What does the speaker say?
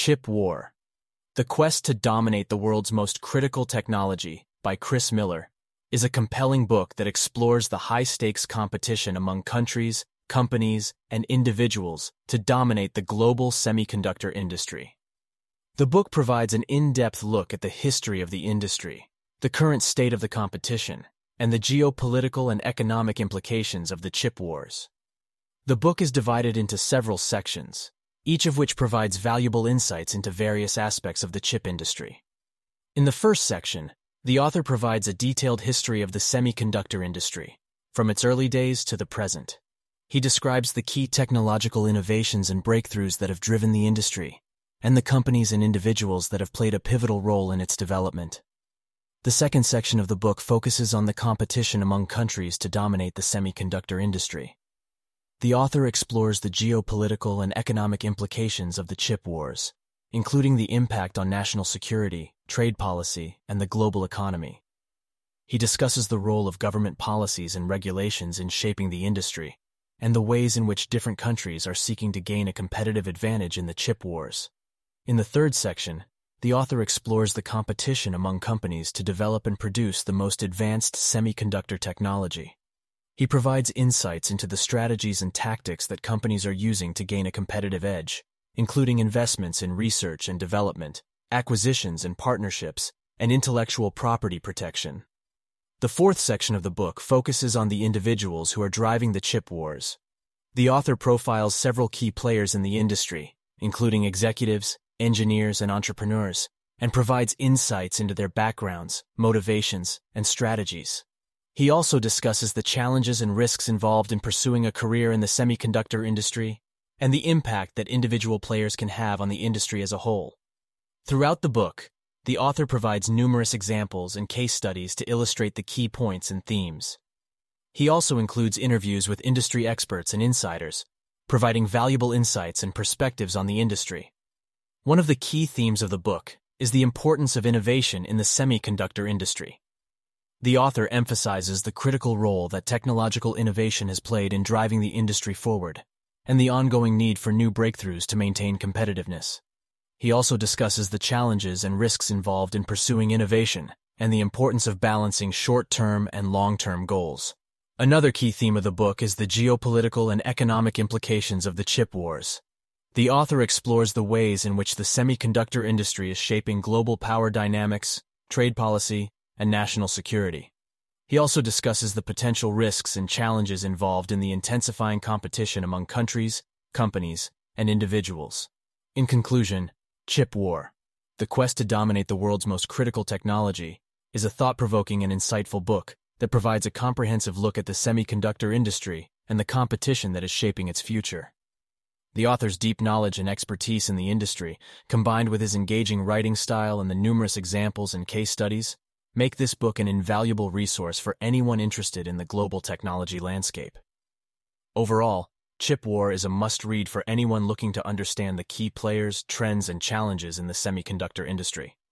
Chip War The Quest to Dominate the World's Most Critical Technology by Chris Miller is a compelling book that explores the high-stakes competition among countries, companies, and individuals to dominate the global semiconductor industry. The book provides an in-depth look at the history of the industry, the current state of the competition, and the geopolitical and economic implications of the chip wars. The book is divided into several sections, each of which provides valuable insights into various aspects of the chip industry. In the first section, the author provides a detailed history of the semiconductor industry, from its early days to the present. He describes the key technological innovations and breakthroughs that have driven the industry, and the companies and individuals that have played a pivotal role in its development. The second section of the book focuses on the competition among countries to dominate the semiconductor industry. The author explores the geopolitical and economic implications of the chip wars, including the impact on national security, trade policy, and the global economy. He discusses the role of government policies and regulations in shaping the industry, and the ways in which different countries are seeking to gain a competitive advantage in the chip wars. In the third section, the author explores the competition among companies to develop and produce the most advanced semiconductor technology. He provides insights into the strategies and tactics that companies are using to gain a competitive edge, including investments in research and development, acquisitions and partnerships, and intellectual property protection. The fourth section of the book focuses on the individuals who are driving the chip wars. The author profiles several key players in the industry, including executives, engineers, and entrepreneurs, and provides insights into their backgrounds, motivations, and strategies. He also discusses the challenges and risks involved in pursuing a career in the semiconductor industry and the impact that individual players can have on the industry as a whole. Throughout the book, the author provides numerous examples and case studies to illustrate the key points and themes. He also includes interviews with industry experts and insiders, providing valuable insights and perspectives on the industry. One of the key themes of the book is the importance of innovation in the semiconductor industry. The author emphasizes the critical role that technological innovation has played in driving the industry forward, and the ongoing need for new breakthroughs to maintain competitiveness. He also discusses the challenges and risks involved in pursuing innovation and the importance of balancing short-term and long-term goals. Another key theme of the book is the geopolitical and economic implications of the chip wars. The author explores the ways in which the semiconductor industry is shaping global power dynamics, trade policy, and national security. He also discusses the potential risks and challenges involved in the intensifying competition among countries, companies, and individuals. In conclusion, Chip War, The Quest to Dominate the World's Most Critical Technology, is a thought-provoking and insightful book that provides a comprehensive look at the semiconductor industry and the competition that is shaping its future. The author's deep knowledge and expertise in the industry, combined with his engaging writing style and the numerous examples and case studies, make this book an invaluable resource for anyone interested in the global technology landscape. Overall, Chip War is a must-read for anyone looking to understand the key players, trends, and challenges in the semiconductor industry.